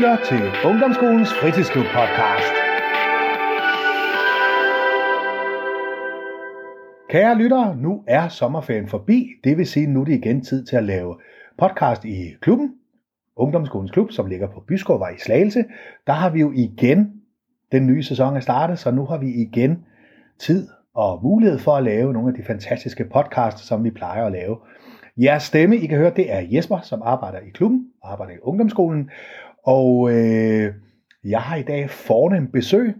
lytter til Ungdomsskolens Fritidsklub podcast. Kære lyttere, nu er sommerferien forbi. Det vil sige, nu er det igen tid til at lave podcast i klubben. Ungdomsskolens Klub, som ligger på Byskovvej i Slagelse. Der har vi jo igen, den nye sæson er startet, så nu har vi igen tid og mulighed for at lave nogle af de fantastiske podcasts, som vi plejer at lave. Jeres stemme, I kan høre, det er Jesper, som arbejder i klubben, og arbejder i ungdomsskolen. Og øh, jeg har i dag fornem besøg.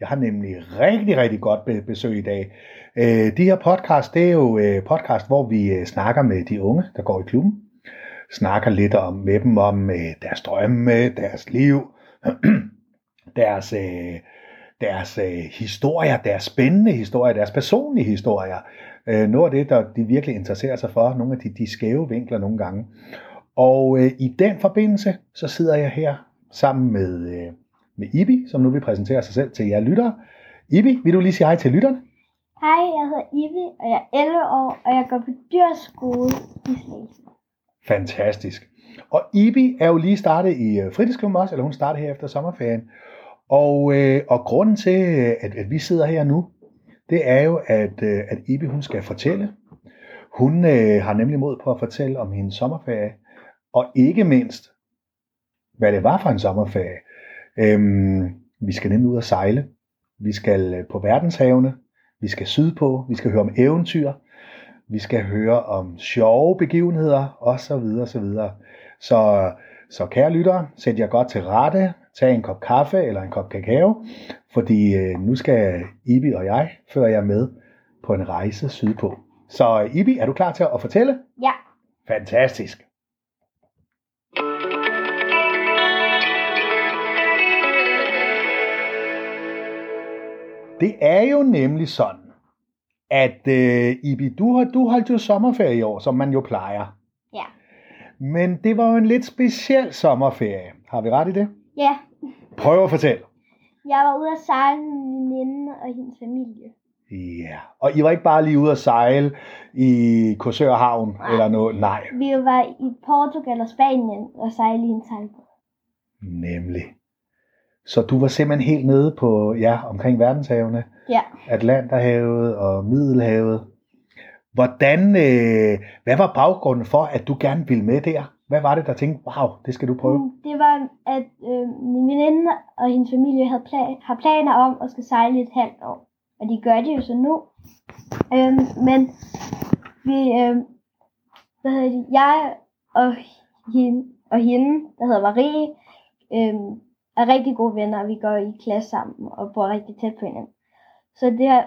Jeg har nemlig rigtig, rigtig godt besøg i dag. Øh, de her podcast, det er jo øh, podcast, hvor vi øh, snakker med de unge, der går i klubben. Snakker lidt om med dem om øh, deres drømme, deres liv, deres, øh, deres øh, historier, deres spændende historier, deres personlige historier. Øh, noget af det, der de virkelig interesserer sig for, nogle af de, de skæve vinkler nogle gange. Og øh, i den forbindelse, så sidder jeg her sammen med, øh, med Ibi, som nu vil præsentere sig selv til jer lyttere. Ibi, vil du lige sige hej til lytterne? Hej, jeg hedder Ibi, og jeg er 11 år, og jeg går på dyrskole i Slagelse. Fantastisk. Og Ibi er jo lige startet i øh, fritidsklubben også, eller hun startede her efter sommerferien. Og, øh, og grunden til, at, at vi sidder her nu, det er jo, at, øh, at Ibi hun skal fortælle. Hun øh, har nemlig mod på at fortælle om hendes sommerferie, og ikke mindst, hvad det var for en sommerferie. Øhm, vi skal nemlig ud og sejle. Vi skal øh, på verdenshavene. Vi skal sydpå. Vi skal høre om eventyr. Vi skal høre om sjove begivenheder, og så videre, så videre. Så, så kære lyttere, sæt jer godt til rette. Tag en kop kaffe eller en kop kakao, fordi øh, nu skal Ibi og jeg føre jer med på en rejse sydpå. Så Ibi, er du klar til at fortælle? Ja. Fantastisk. Det er jo nemlig sådan, at øh, Ibi, du har du holdt jo sommerferie i år, som man jo plejer. Ja. Men det var jo en lidt speciel sommerferie. Har vi ret i det? Ja. Prøv at fortælle. Jeg var ude at sejle med min veninde og hendes familie. Ja, og I var ikke bare lige ude at sejle i Korsør Havn Nej. eller noget? Nej, Vi var i Portugal og Spanien og sejle i en sejlbåd. nemlig. Så du var simpelthen helt nede på, ja, omkring verdenshavene, Ja. Atlanterhavet og Middelhavet. Hvordan, øh, hvad var baggrunden for, at du gerne ville med der? Hvad var det, der tænkte, wow, det skal du prøve? Mm, Det var, at øh, min veninde og hendes familie havde pla- har planer om at skal sejle et halvt år. Og de gør det jo så nu. Øhm, men vi, øh, hvad hedder det, jeg og hende, og hende, der hedder Marie, øh, er rigtig gode venner, og vi går i klasse sammen og bor rigtig tæt på hinanden. Så det er,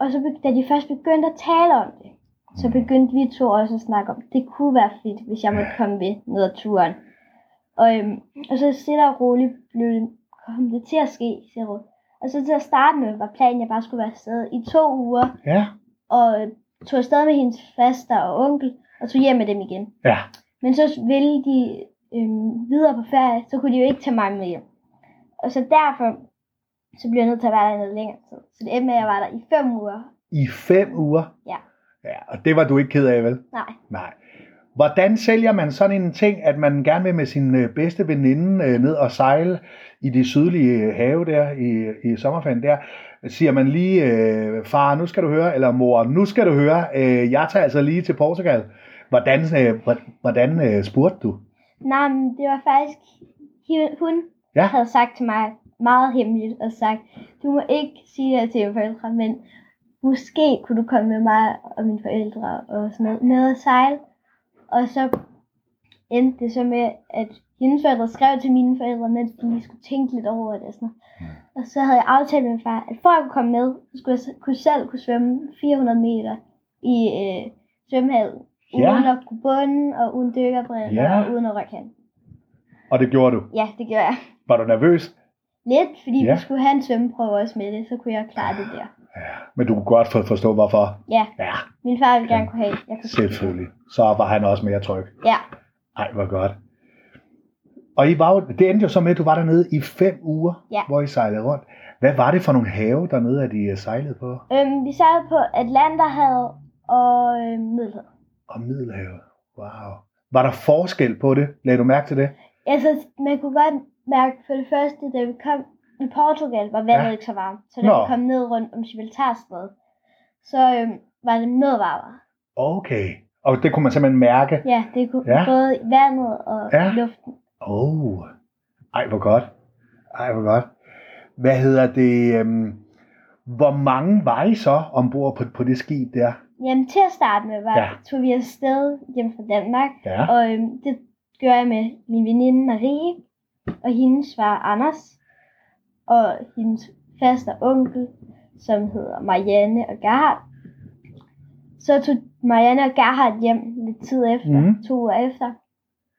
og så da de først begyndte at tale om det, så begyndte vi to også at snakke om, det kunne være fedt, hvis jeg måtte komme med ned ad turen. Og, øhm, og så stille og roligt blev det, kom det til at ske, siger hun. Og så til at starte med var planen, at jeg bare skulle være afsted i to uger, Ja, og øh, tog afsted med hendes faster og onkel, og tog hjem med dem igen. ja, Men så ville de øhm, videre på ferie, så kunne de jo ikke tage mig med hjem. Og så derfor, så blev jeg nødt til at være der i noget længere tid. Så det endte med, at jeg var der i fem uger. i fem uger. Ja. Ja, og det var du ikke ked af, vel? Nej. Nej. Hvordan sælger man sådan en ting, at man gerne vil med sin øh, bedste veninde øh, ned og sejle i de sydlige øh, have der i, i sommerferien der? Siger man lige, øh, far, nu skal du høre, eller mor, nu skal du høre, øh, jeg tager altså lige til Portugal. Hvordan, øh, hvor- hvordan øh, spurgte du? Nej, men det var faktisk, hun Ja. havde sagt til mig meget hemmeligt, og sagt, du må ikke sige det til dine forældre, men måske kunne du komme med mig og mine forældre og sådan noget, med at sejle. Og så endte det så med, at hendes forældre skrev til mine forældre, mens de lige skulle tænke lidt over det og sådan noget. Og så havde jeg aftalt med min far, at for at kunne komme med, så skulle jeg kunne selv kunne svømme 400 meter i øh, svømmehallen. Ja. Uden at kunne bunden, og uden dykkerbriller, Ja. og uden at rykke. Og det gjorde du. Ja, det gjorde jeg. Var du nervøs? Lidt, fordi Ja. vi skulle have en svømmeprøve også med det, så kunne jeg klare det der. Ja. Men du kunne godt for- forstå, hvorfor. Ja, Ja, min far ville gerne kunne have, jeg kunne selvfølgelig. Så var han også mere tryg. Ja, Ej, hvor godt. Og I var det endte jo så med, at du var dernede i fem uger, Ja. hvor I sejlede rundt. Hvad var det for nogle have dernede, at I øh, sejlede på? øhm, vi sejlede på Atlanterhavet og øh, Middelhavet. Og Middelhavet. Wow. Var der forskel på det? Lagde du mærke til det? Altså, man kunne godt mærke for det første, da vi kom i Portugal, var vandet Ja. ikke så varmt. Så da Nå. vi kom ned rundt om Gibraltarstrædet, så øhm, var det noget varmere. Okay. Og det kunne man simpelthen mærke. Ja, det kunne Ja. både i vandet og Ja. luften. Oh. Ej, hvor godt. Ej, hvor godt. Hvad hedder det? Øhm, hvor mange var I så ombord på, på det skib der? Jamen til at starte med, var, ja. tog vi afsted hjem fra Danmark, Ja. og øhm, det gør jeg med min veninde Marie, og hendes far Anders, og hendes faste onkel, som hedder Marianne og Gerhard. Så tog Marianne og Gerhard hjem lidt tid efter, mm. to uger efter,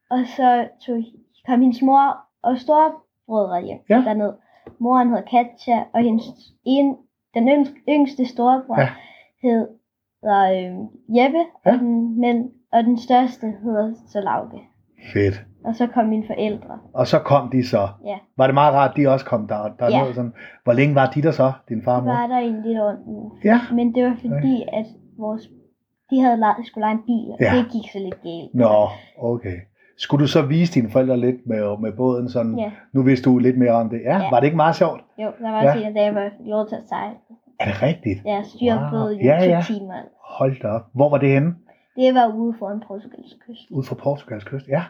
og så tog, kom hendes mor og storebrødre hjem Ja. derned. Moren hed Katja, og hendes en, den yngste, yngste storebror Ja. hed øh, Jeppe, Ja. og, den, men, og den største hedder så Lauke. Fedt. Og så kom mine forældre. Og så kom de så. Ja, Var det meget rart, at de også kom der? der Ja. noget sådan. Hvor længe var de der så, din far og mor? var der en lidt ondt. Ja. Men det var fordi, at vores, de havde lejet, skulle lege en bil, og Ja. det gik så lidt galt. Nå, okay. Skulle du så vise dine forældre lidt med, med båden? Sådan, Ja. Nu vidste du lidt mere om det. Ja, Ja. var det ikke meget sjovt? Jo, der var Ja. også en af dage, hvor jeg fik lov til at sejle. Er det rigtigt? Jeg styrede Wow. i Ja, ja. timer. Hold da op. Hvor var det henne? Det var ude foran Portugals kyst. Ude for Portugals kyst? Ja.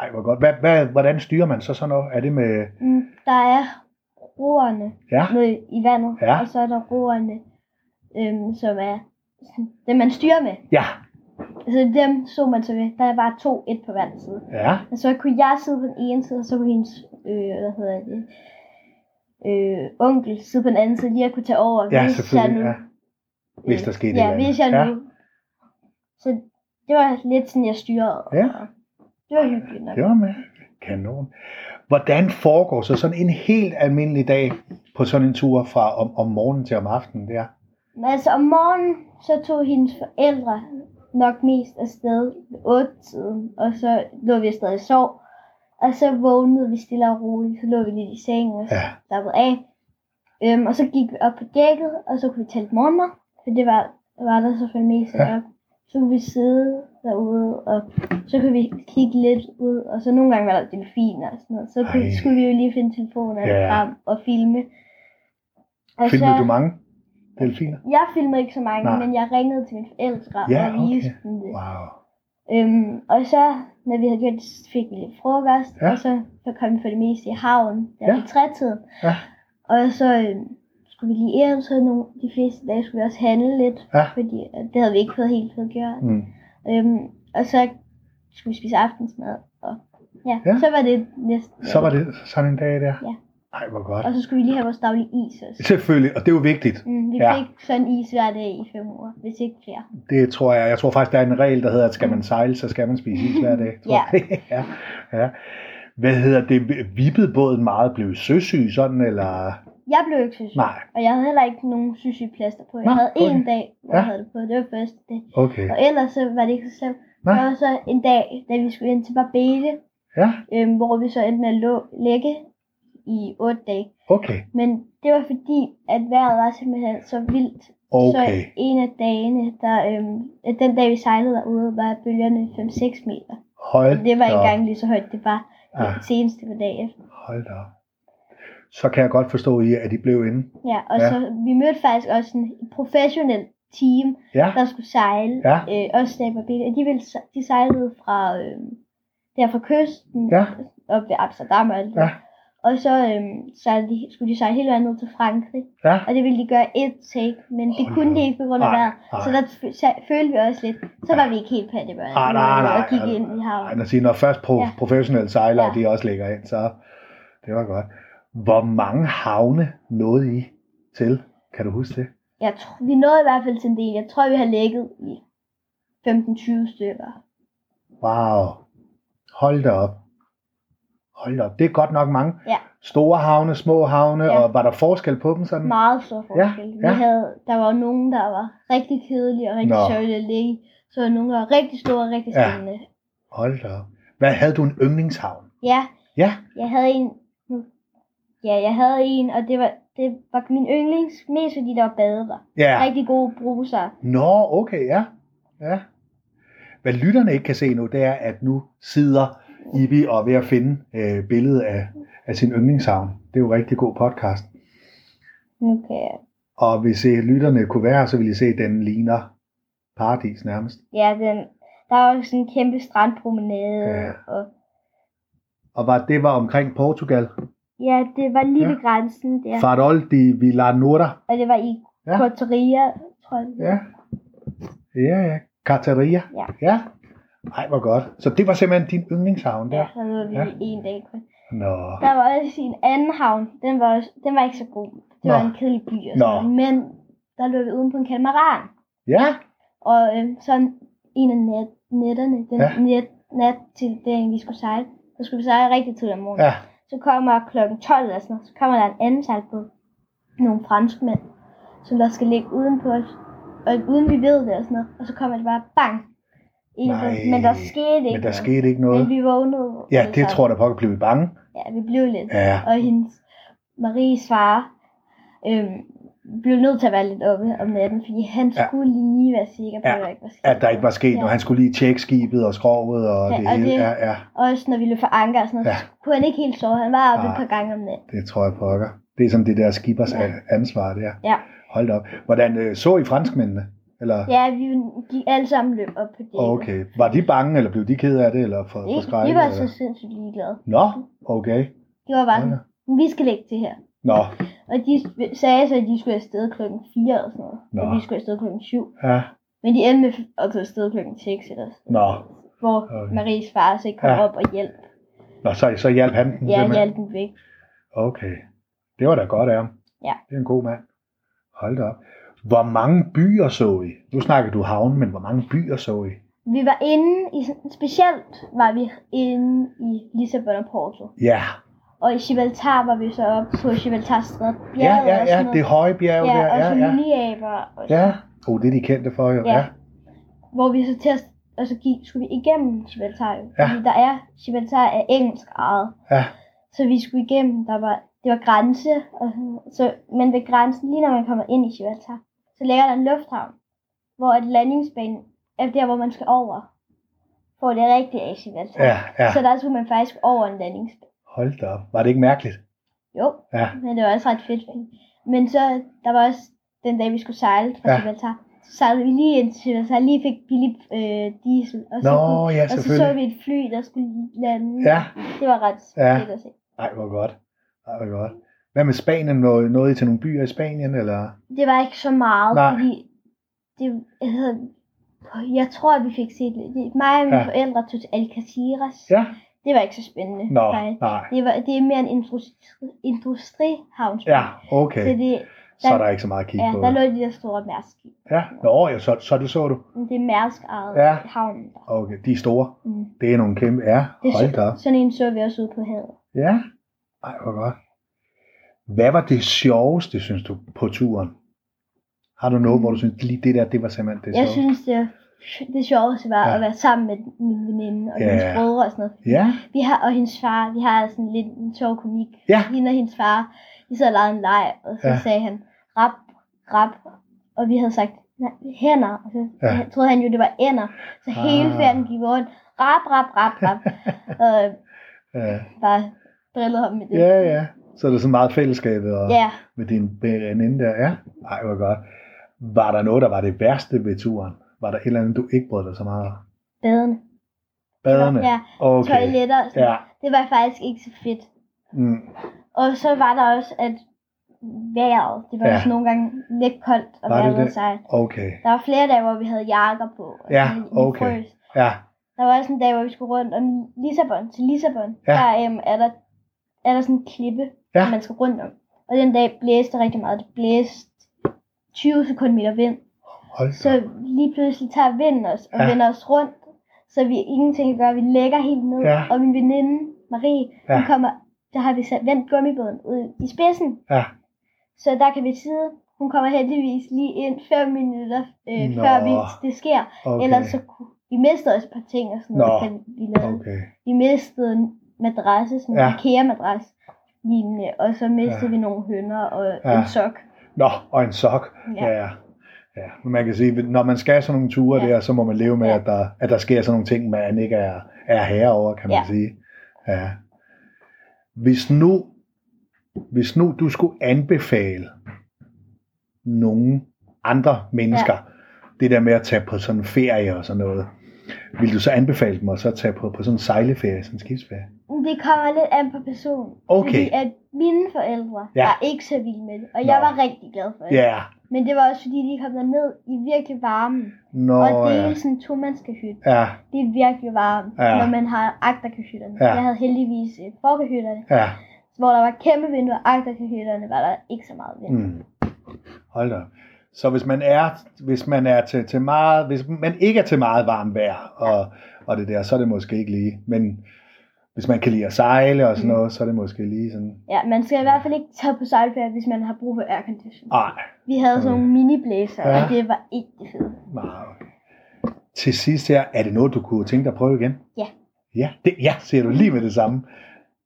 Ej, hvor godt. Hvad, hvad, hvordan styrer man så sådan noget? Er det med... Mm, der er roerne Ja, nede i vandet, Ja. og så er der roerne, øhm, som er dem, man styrer med. ja, Altså dem så man så ved. Der er bare to, et på hver side. ja. Og så kunne jeg sidde på den ene side, og så kunne hendes, øh, hvad hedder det, øh, onkel sidde på den anden side, lige at kunne tage over. Ja, hvis selvfølgelig. Jeg nu, Ja. Hvis der skete et Ja, hvis jeg Ja. nu. Så det var lidt sådan, jeg styrede. Ja. og Det var hyggeligt nok. Det var med. Kanon. Hvordan foregår så sådan en helt almindelig dag på sådan en tur fra om, om morgenen til om aftenen der? Men altså om morgenen, så tog hendes forældre nok mest afsted ved 8 tiden, og så lå vi afsted i sov. Og så vågnede vi stille og roligt, så lå vi lidt i sengen og Ja. slappede af. Øhm, og så gik vi op på dækket, og så kunne vi lidt morgenmad, for det var, var der selvfølgelig mest Ja. ja. op. Så kunne vi sidde derude, og så kunne vi kigge lidt ud, og så nogle gange var der delfiner og sådan noget. Så kunne, Ej. skulle vi jo lige finde telefonerne Ja. frem og filme. Og Filmede du mange delfiner? jeg filmede ikke så mange, Nej. Men jeg ringede til mine forældre Ja, og viste okay. dem det. Wow. Øhm, og så, når vi havde gjort det, så fik vi lidt frokost, Ja. og så, så kom vi for det meste i havn, der ja. ved trætiden. Ja. Og så øhm, skulle vi lige hjem, så nogle, de fleste dage skulle vi også handle lidt, Ja. fordi at det havde vi ikke fået helt fået gjort. Mm. Øhm, og så skulle vi spise aftensmad, og ja, Ja. så var det næsten. Så var det sådan en dag der? Ja. Ej, hvor godt. Og så skulle vi lige have vores daglige is også. Selvfølgelig, og det er jo vigtigt. Mm, vi Ja. fik sådan is hver dag i fem uger, hvis ikke flere. Det tror jeg. Jeg tror faktisk, der er en regel, der hedder, at skal man sejle, så skal man spise is hver dag. Tror Ja. ja. ja. Hvad hedder det? Vippede båden meget? Blev søsyg sådan, eller? Jeg blev ikke syg. Nej. Og jeg havde heller ikke nogen sygeplaster på. Jeg Nå, havde okay. en dag, hvor Ja. jeg havde det på. Det var første dag. Okay. Og ellers så var det ikke så slemt. Der var så en dag, da vi skulle ind til Barbele, Ja, øhm, hvor vi så endte med at lå, ligge i otte dage. okay. Men det var fordi, at vejret var simpelthen så vildt. Okay. Så en af dagene, der, øhm, den dag vi sejlede derude, var bølgerne 5-6 meter. Hold Det var ikke engang lige så højt, det var Ja. det seneste på dag efter. Hold da op. Så kan jeg godt forstå, at I blev inde. Ja, og Ja. så vi mødte faktisk også en professionel team, Ja, der skulle sejle, Ja. øh, også der på bil. De, ville, de sejlede fra, øh, der fra kysten, Ja. op ved Amsterdam og alt. Ja. Og så øh, sejlede de, skulle de sejle hele vejen ned til Frankrig, ja. og det ville de gøre et take, men det Hold kunne de ikke på grund af Nej, vejret. nej. Så der følte vi også lidt, så var vi ikke helt pattebørn, Ah, nej, nej. og kiggede altså, ind i Nej, havet. når, først pro- Ja. professionelle sejlere, Ja. de også ligger ind, så det var godt. Hvor mange havne nåede I til? Kan du huske det? Jeg tror, vi nåede i hvert fald til en del. Jeg tror, vi har ligget i 15-20 stykker. Wow. Hold da op. Hold da op. Det er godt nok mange. Ja. Store havne, små havne, Ja. og var der forskel på dem sådan? meget stor Ja, forskel. ja. Vi havde, der var nogen, der var rigtig kedelige og rigtig Nå. sørgelige at ligge. Så var der nogen, der var rigtig store og rigtig Ja. spændende. Hold da op. Hvad havde du en yndlingshavn? Ja. Ja. jeg havde en... Ja, jeg havde en, og det var, det var min yndlings, mest fordi der var bade der. Ja. Rigtig gode bruser. Nå, okay, ja. ja. Hvad lytterne ikke kan se nu, det er, at nu sidder Ibi og ved at finde øh, billedet af, af sin yndlingshavn. Det er jo en rigtig god podcast. Nu kan jeg... Og hvis øh, lytterne kunne være, så ville I se, at den ligner paradis nærmest. Ja, den, der er også sådan en kæmpe strandpromenade. Ja. Og, Og var, det var omkring Portugal. Ja, det var lige Ja. ved grænsen der. Farol de Villanura. Og det var i Ja. Coteria, tror jeg. Ja. Ja, ja. Carteria. Ja. Ja. Ej, hvor godt. Så det var simpelthen din yndlingshavn Ja, der? så lå vi Ja. ja. en dag kun. Nå. Der var også en anden havn. Den var, også, den var ikke så god. Det Nå. var en kedelig by og sådan. Men der lå vi uden på en katamaran. Ja. Og øh, sådan en af net, netterne, den Ja. ja. net, nat til dagen, vi skulle sejle, så skulle vi sejle rigtig tidligt om morgenen. Ja. Så kommer klokken 12 eller sådan noget, så kommer der en anden sejlbåd. Nogle franskmænd, som der skal ligge uden på os. Og uden vi ved det og sådan noget. Og så kommer det bare bang. Nej. på- Men der skete ikke Men der noget. skete ikke noget. Men vi vågnede. Ja, alle det sammen. tror jeg da på, at blive bange. Ja, vi blev lidt. Ja. Og hendes Maries far øhm, blev nødt til at være lidt oppe om natten, fordi han Ja. skulle lige være sikker på, Ja. at der ikke var sket At der ikke var sket Ja. noget. Han skulle lige tjekke skibet og skrovet og Ja, det og hele. det- Ja, ja. Også når vi løb for anker og sådan noget, Ja. ja. så kunne han ikke helt sove. Han var oppe Nej. et par gange om natten. Det tror jeg pokker. Det er som det der skibers Ja. ansvar der. Ja. Hold op. Hvordan øh, så I franskmændene? Eller? Ja, vi gik alle sammen løb op på det. Okay. Var de bange, eller blev de ked af det, eller for, De, forskrækket? de var eller? så sindssygt ligeglade. Nå, okay. De var bare Hold sådan, vi skal lægge til her. Nå, Og de sagde så, at de skulle afsted klokken 4 eller sådan noget. Nå. Og vi skulle afsted klokken 7. ja. Men de endte med at tage afsted klokken 6 eller sådan Nå, Hvor Okay. Maries far så ikke kom Ja. op og hjalp. Nå så, så hjalp han den Ja, simpelthen? hjalp den væk. Okay. Det var da godt af ham. Ja. Det er en god mand. Hold da op. Hvor mange byer så I? Nu snakker du havn, men hvor mange byer så I? Vi var inde i, specielt var vi inde i Lissabon og Porto. Ja, Og i Gibraltar var vi så oppe på Gibraltarstrædet. ja, Bjerget ja, og ja, noget. det høje bjerg ja, der. og så Ja, ja. liljeaber. Og Ja, oh, det er de kendte for jo. Ja. Ja. Hvor vi så til at, og så gik, skulle vi igennem Gibraltar. jo. Ja. Fordi der er, Gibraltar er engelsk ejet. Ja, Så vi skulle igennem, der var, det var grænse. Og, så, men ved grænsen, lige når man kommer ind i Gibraltar, så ligger der en lufthavn, hvor et landingsbane er der, hvor man skal over. For det rigtige af Gibraltar. ja, ja. Så der skulle man faktisk over en landingsbane. Hold da op. Var det ikke mærkeligt? Jo, Ja, men det var også ret fedt. Men så, der var også den dag, vi skulle sejle fra Ja. Gibraltar. Så sejlede vi lige ind til Gibraltar, lige fik billig øh, diesel. Og så, Nå, ja, og så så vi et fly, der skulle lande. Ja. Det var ret Ja. fedt at se. Ej, hvor godt. Ej, hvor godt. Hvad med Spanien? Nåede, I til nogle byer i Spanien, eller? Det var ikke så meget, Nej. fordi det, altså, jeg tror, at vi fik set lidt. Mig og mine Ja. forældre tog til Alcaceres. Ja. Det var ikke så spændende. Nå, nej. Det, var, det er mere en industri, industrihavn. Ja, Så okay. det, Så er der ikke så meget at kigge ja, på. der lå de der store mærsk. Ja, Nå, ja, så, så det så du. Det er mærsk Ja. havnen der. Okay, de er store. Mm. Det er nogle kæmpe, ja, Det hold da så, sådan en så vi også ude på havet. Ja, ej, hvor godt. Hvad var det sjoveste, synes du, på turen? Har du noget, hvor du synes, lige det der, det var simpelthen det Jeg sjoveste? synes, det, det sjoveste var Ja. at være sammen med min veninde og Ja. hendes brødre og sådan noget. Ja, Vi har, og hendes far, vi har sådan lidt en sjov komik. Ja. Hende og hendes far, de sad og legede en leg, og så Ja. sagde han, rap, rap, og vi havde sagt, "Nej, hænder, og så Ja. troede han jo, det var ender. Så hele Ah. ferien gik rundt, rap, rap, rap, rap, og ja, bare drillede ham med det. ja, ja. Så er det sådan meget fællesskabet og ja. med din veninde der. Ja, ej, hvor godt. Var der noget, der var det værste ved turen? Var der et eller andet, du ikke brød dig så meget om? badene. Baderne? Ja, okay. toiletter og sådan. Ja. Det var faktisk ikke så fedt. Mm. Og så var der også, at vejret, det var Ja. også nogle gange lidt koldt at Var det? sejle. Okay. Der var flere dage, hvor vi havde jakker på. Og Ja, sådan, okay. frøs. Ja, Der var også en dag, hvor vi skulle rundt om Lissabon. Til Lissabon, Ja. der um, er, der, er der sådan en klippe, Ja. man skal rundt om. Og den dag blæste rigtig meget. Det blæste 20 sekundmeter vind. Hold. Så lige pludselig tager vinden os og Ja. vender os rundt. Så vi ingenting gøre. Vi lægger helt ned. Ja. Og min veninde, Marie, Ja. hun kommer, der har vi sat vendt gummibåden ud i spidsen. Ja, Så der kan vi sidde. Hun kommer heldigvis lige ind fem minutter, øh, Nå. før vi, det sker. okay. Ellers så vi mistede også et par ting og sådan noget, Nå. kan vi lavede. Okay. Vi mistede en madrasse, sådan en Ja. IKEA-madras lignende, og så mistede Ja. vi nogle hønder og ja. en sok. Nå, og en sok. Ja. Ja. Ja. Men man kan sige, når man skal sådan nogle ture ja. Der, så må man leve med, Ja. at, der, at der sker sådan nogle ting, man ikke er, er herre over, kan man Ja. sige. Ja. Hvis nu, hvis nu du skulle anbefale nogle andre mennesker, ja. det der med at tage på sådan en ferie og sådan noget, vil du så anbefale dem at så tage på, på sådan en sejleferie, sådan en skibsferie? Det kommer lidt an på personen. Okay. Fordi at mine forældre ja. var ikke så vilde med det. Og Nå. jeg var rigtig glad for det. Ja. Men det var også fordi, de kom derned i virkelig varmen. Nå, og det ja. er sådan en to-mandskehytte. Ja, Det er virkelig varmt, Ja. når man har agterkahytterne. Ja. Jeg havde heldigvis øh, forkahytterne, ja. hvor der var kæmpe vinduer. Agterkahytterne var der ikke så meget vind. Mm. Hold da. Så hvis man er, hvis man er til, til meget, hvis man ikke er til meget varmt vejr, og, og det der, så er det måske ikke lige. Men hvis man kan lide at sejle og sådan Mm. noget, så er det måske lige sådan, Ja, man skal i hvert fald ikke tage på sejlferie, hvis man har brug for aircondition. nej, Vi havde sådan nogle mini-blæser, Ja. og det var ikke det fede. meget. Til sidst her, er det noget, du kunne tænke dig at prøve igen? Ja. Ja, det, ja siger du lige med det samme.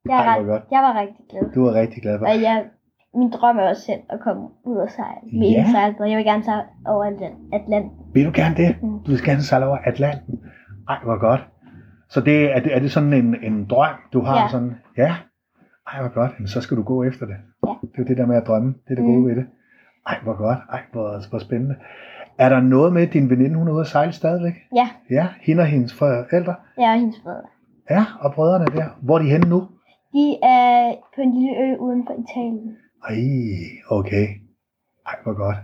Jeg, Ej, ret, godt. jeg var rigtig glad. Du er rigtig glad for. Og jeg, min drøm er også selv at komme ud og sejle med Ja. en sejlbåd. Jeg vil gerne sejle over Atlant- Atlanten. Vil du gerne det? Mm. Du vil gerne sejle over Atlanten? Ej, hvor godt. Så det, er, det, er det sådan en, en drøm, du har? Ja. Sådan, ja. Ej, hvor godt. Jamen, så skal du gå efter det. Ja. Det er jo det der med at drømme. Det er det Mm. gode ved det. Ej, hvor godt. Ej, hvor, hvor spændende. Er der noget med, at din veninde, hun er ude at sejle stadigvæk? Ja, Ja, hende og hendes forældre? jeg og hendes forældre. Ja, og brødrene der. Hvor er de henne nu? De er på en lille ø uden for Italien. Ej, okay. Ej, hvor godt.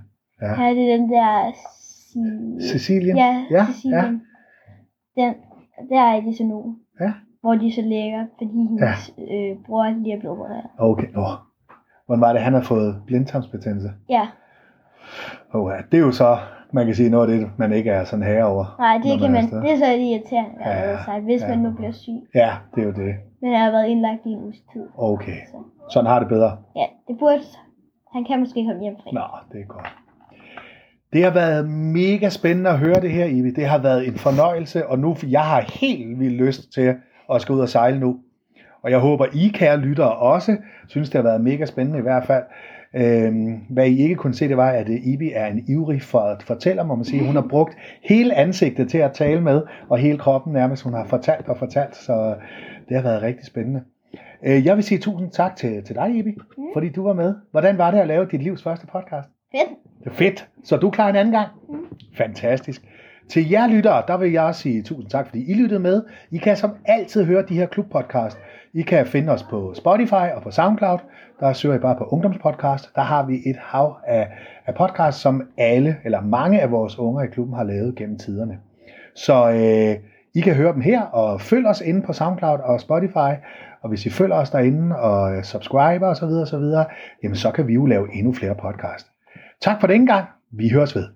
Ja. Her er det den der... Si- Sicilien? Ja, ja, Sicilien. Den, der er de så nu. Ja. Hvor de så ligger, fordi hendes ja. øh, bror lige er blevet opereret. Okay, nå. Hvordan var det, han har fået blindtarmsbetændelse? Ja, Oh, ja. Det er jo så, man kan sige, noget af det, man ikke er sådan herre over. nej, det kan man, det er så lidt irriterende Ja, sig, hvis ja. man nu bliver syg. Ja, det er jo det. Men jeg har været indlagt i en uges tid. Okay. Så Sådan har det bedre. ja, det burde, han kan måske komme hjem fri. Nå, det er godt. Det har været mega spændende at høre det her, Ivi. Det har været en fornøjelse, og nu jeg har helt vildt lyst til at skal ud og sejle nu. Og jeg håber, I kære lyttere også synes, det har været mega spændende i hvert fald. Øhm, hvad I ikke kunne se, det var, at øh, Ibi er en ivrig for, fortæller, må man sige. Hun har brugt hele ansigtet til at tale med, og hele kroppen nærmest. Hun har fortalt og fortalt, så det har været rigtig spændende. Øh, jeg vil sige tusind tak til, til dig, Ibi, Mm. fordi du var med. Hvordan var det at lave dit livs første podcast? Fedt. Er fedt. Så er du klar en anden gang? Mm. Fantastisk. Til jer lyttere, der vil jeg sige tusind tak, fordi I lyttede med. I kan som altid høre de her klubpodcast. I kan finde os på Spotify og på SoundCloud. Der søger I bare på ungdomspodcast. Der har vi et hav af, af podcast, som alle, eller mange af vores unger i klubben har lavet gennem tiderne. Så øh, I kan høre dem her, og følg os inde på SoundCloud og Spotify. Og hvis I følger os derinde og subscriber osv., så, videre, så, videre, jamen så kan vi jo lave endnu flere podcast. Tak for den gang. Vi høres ved.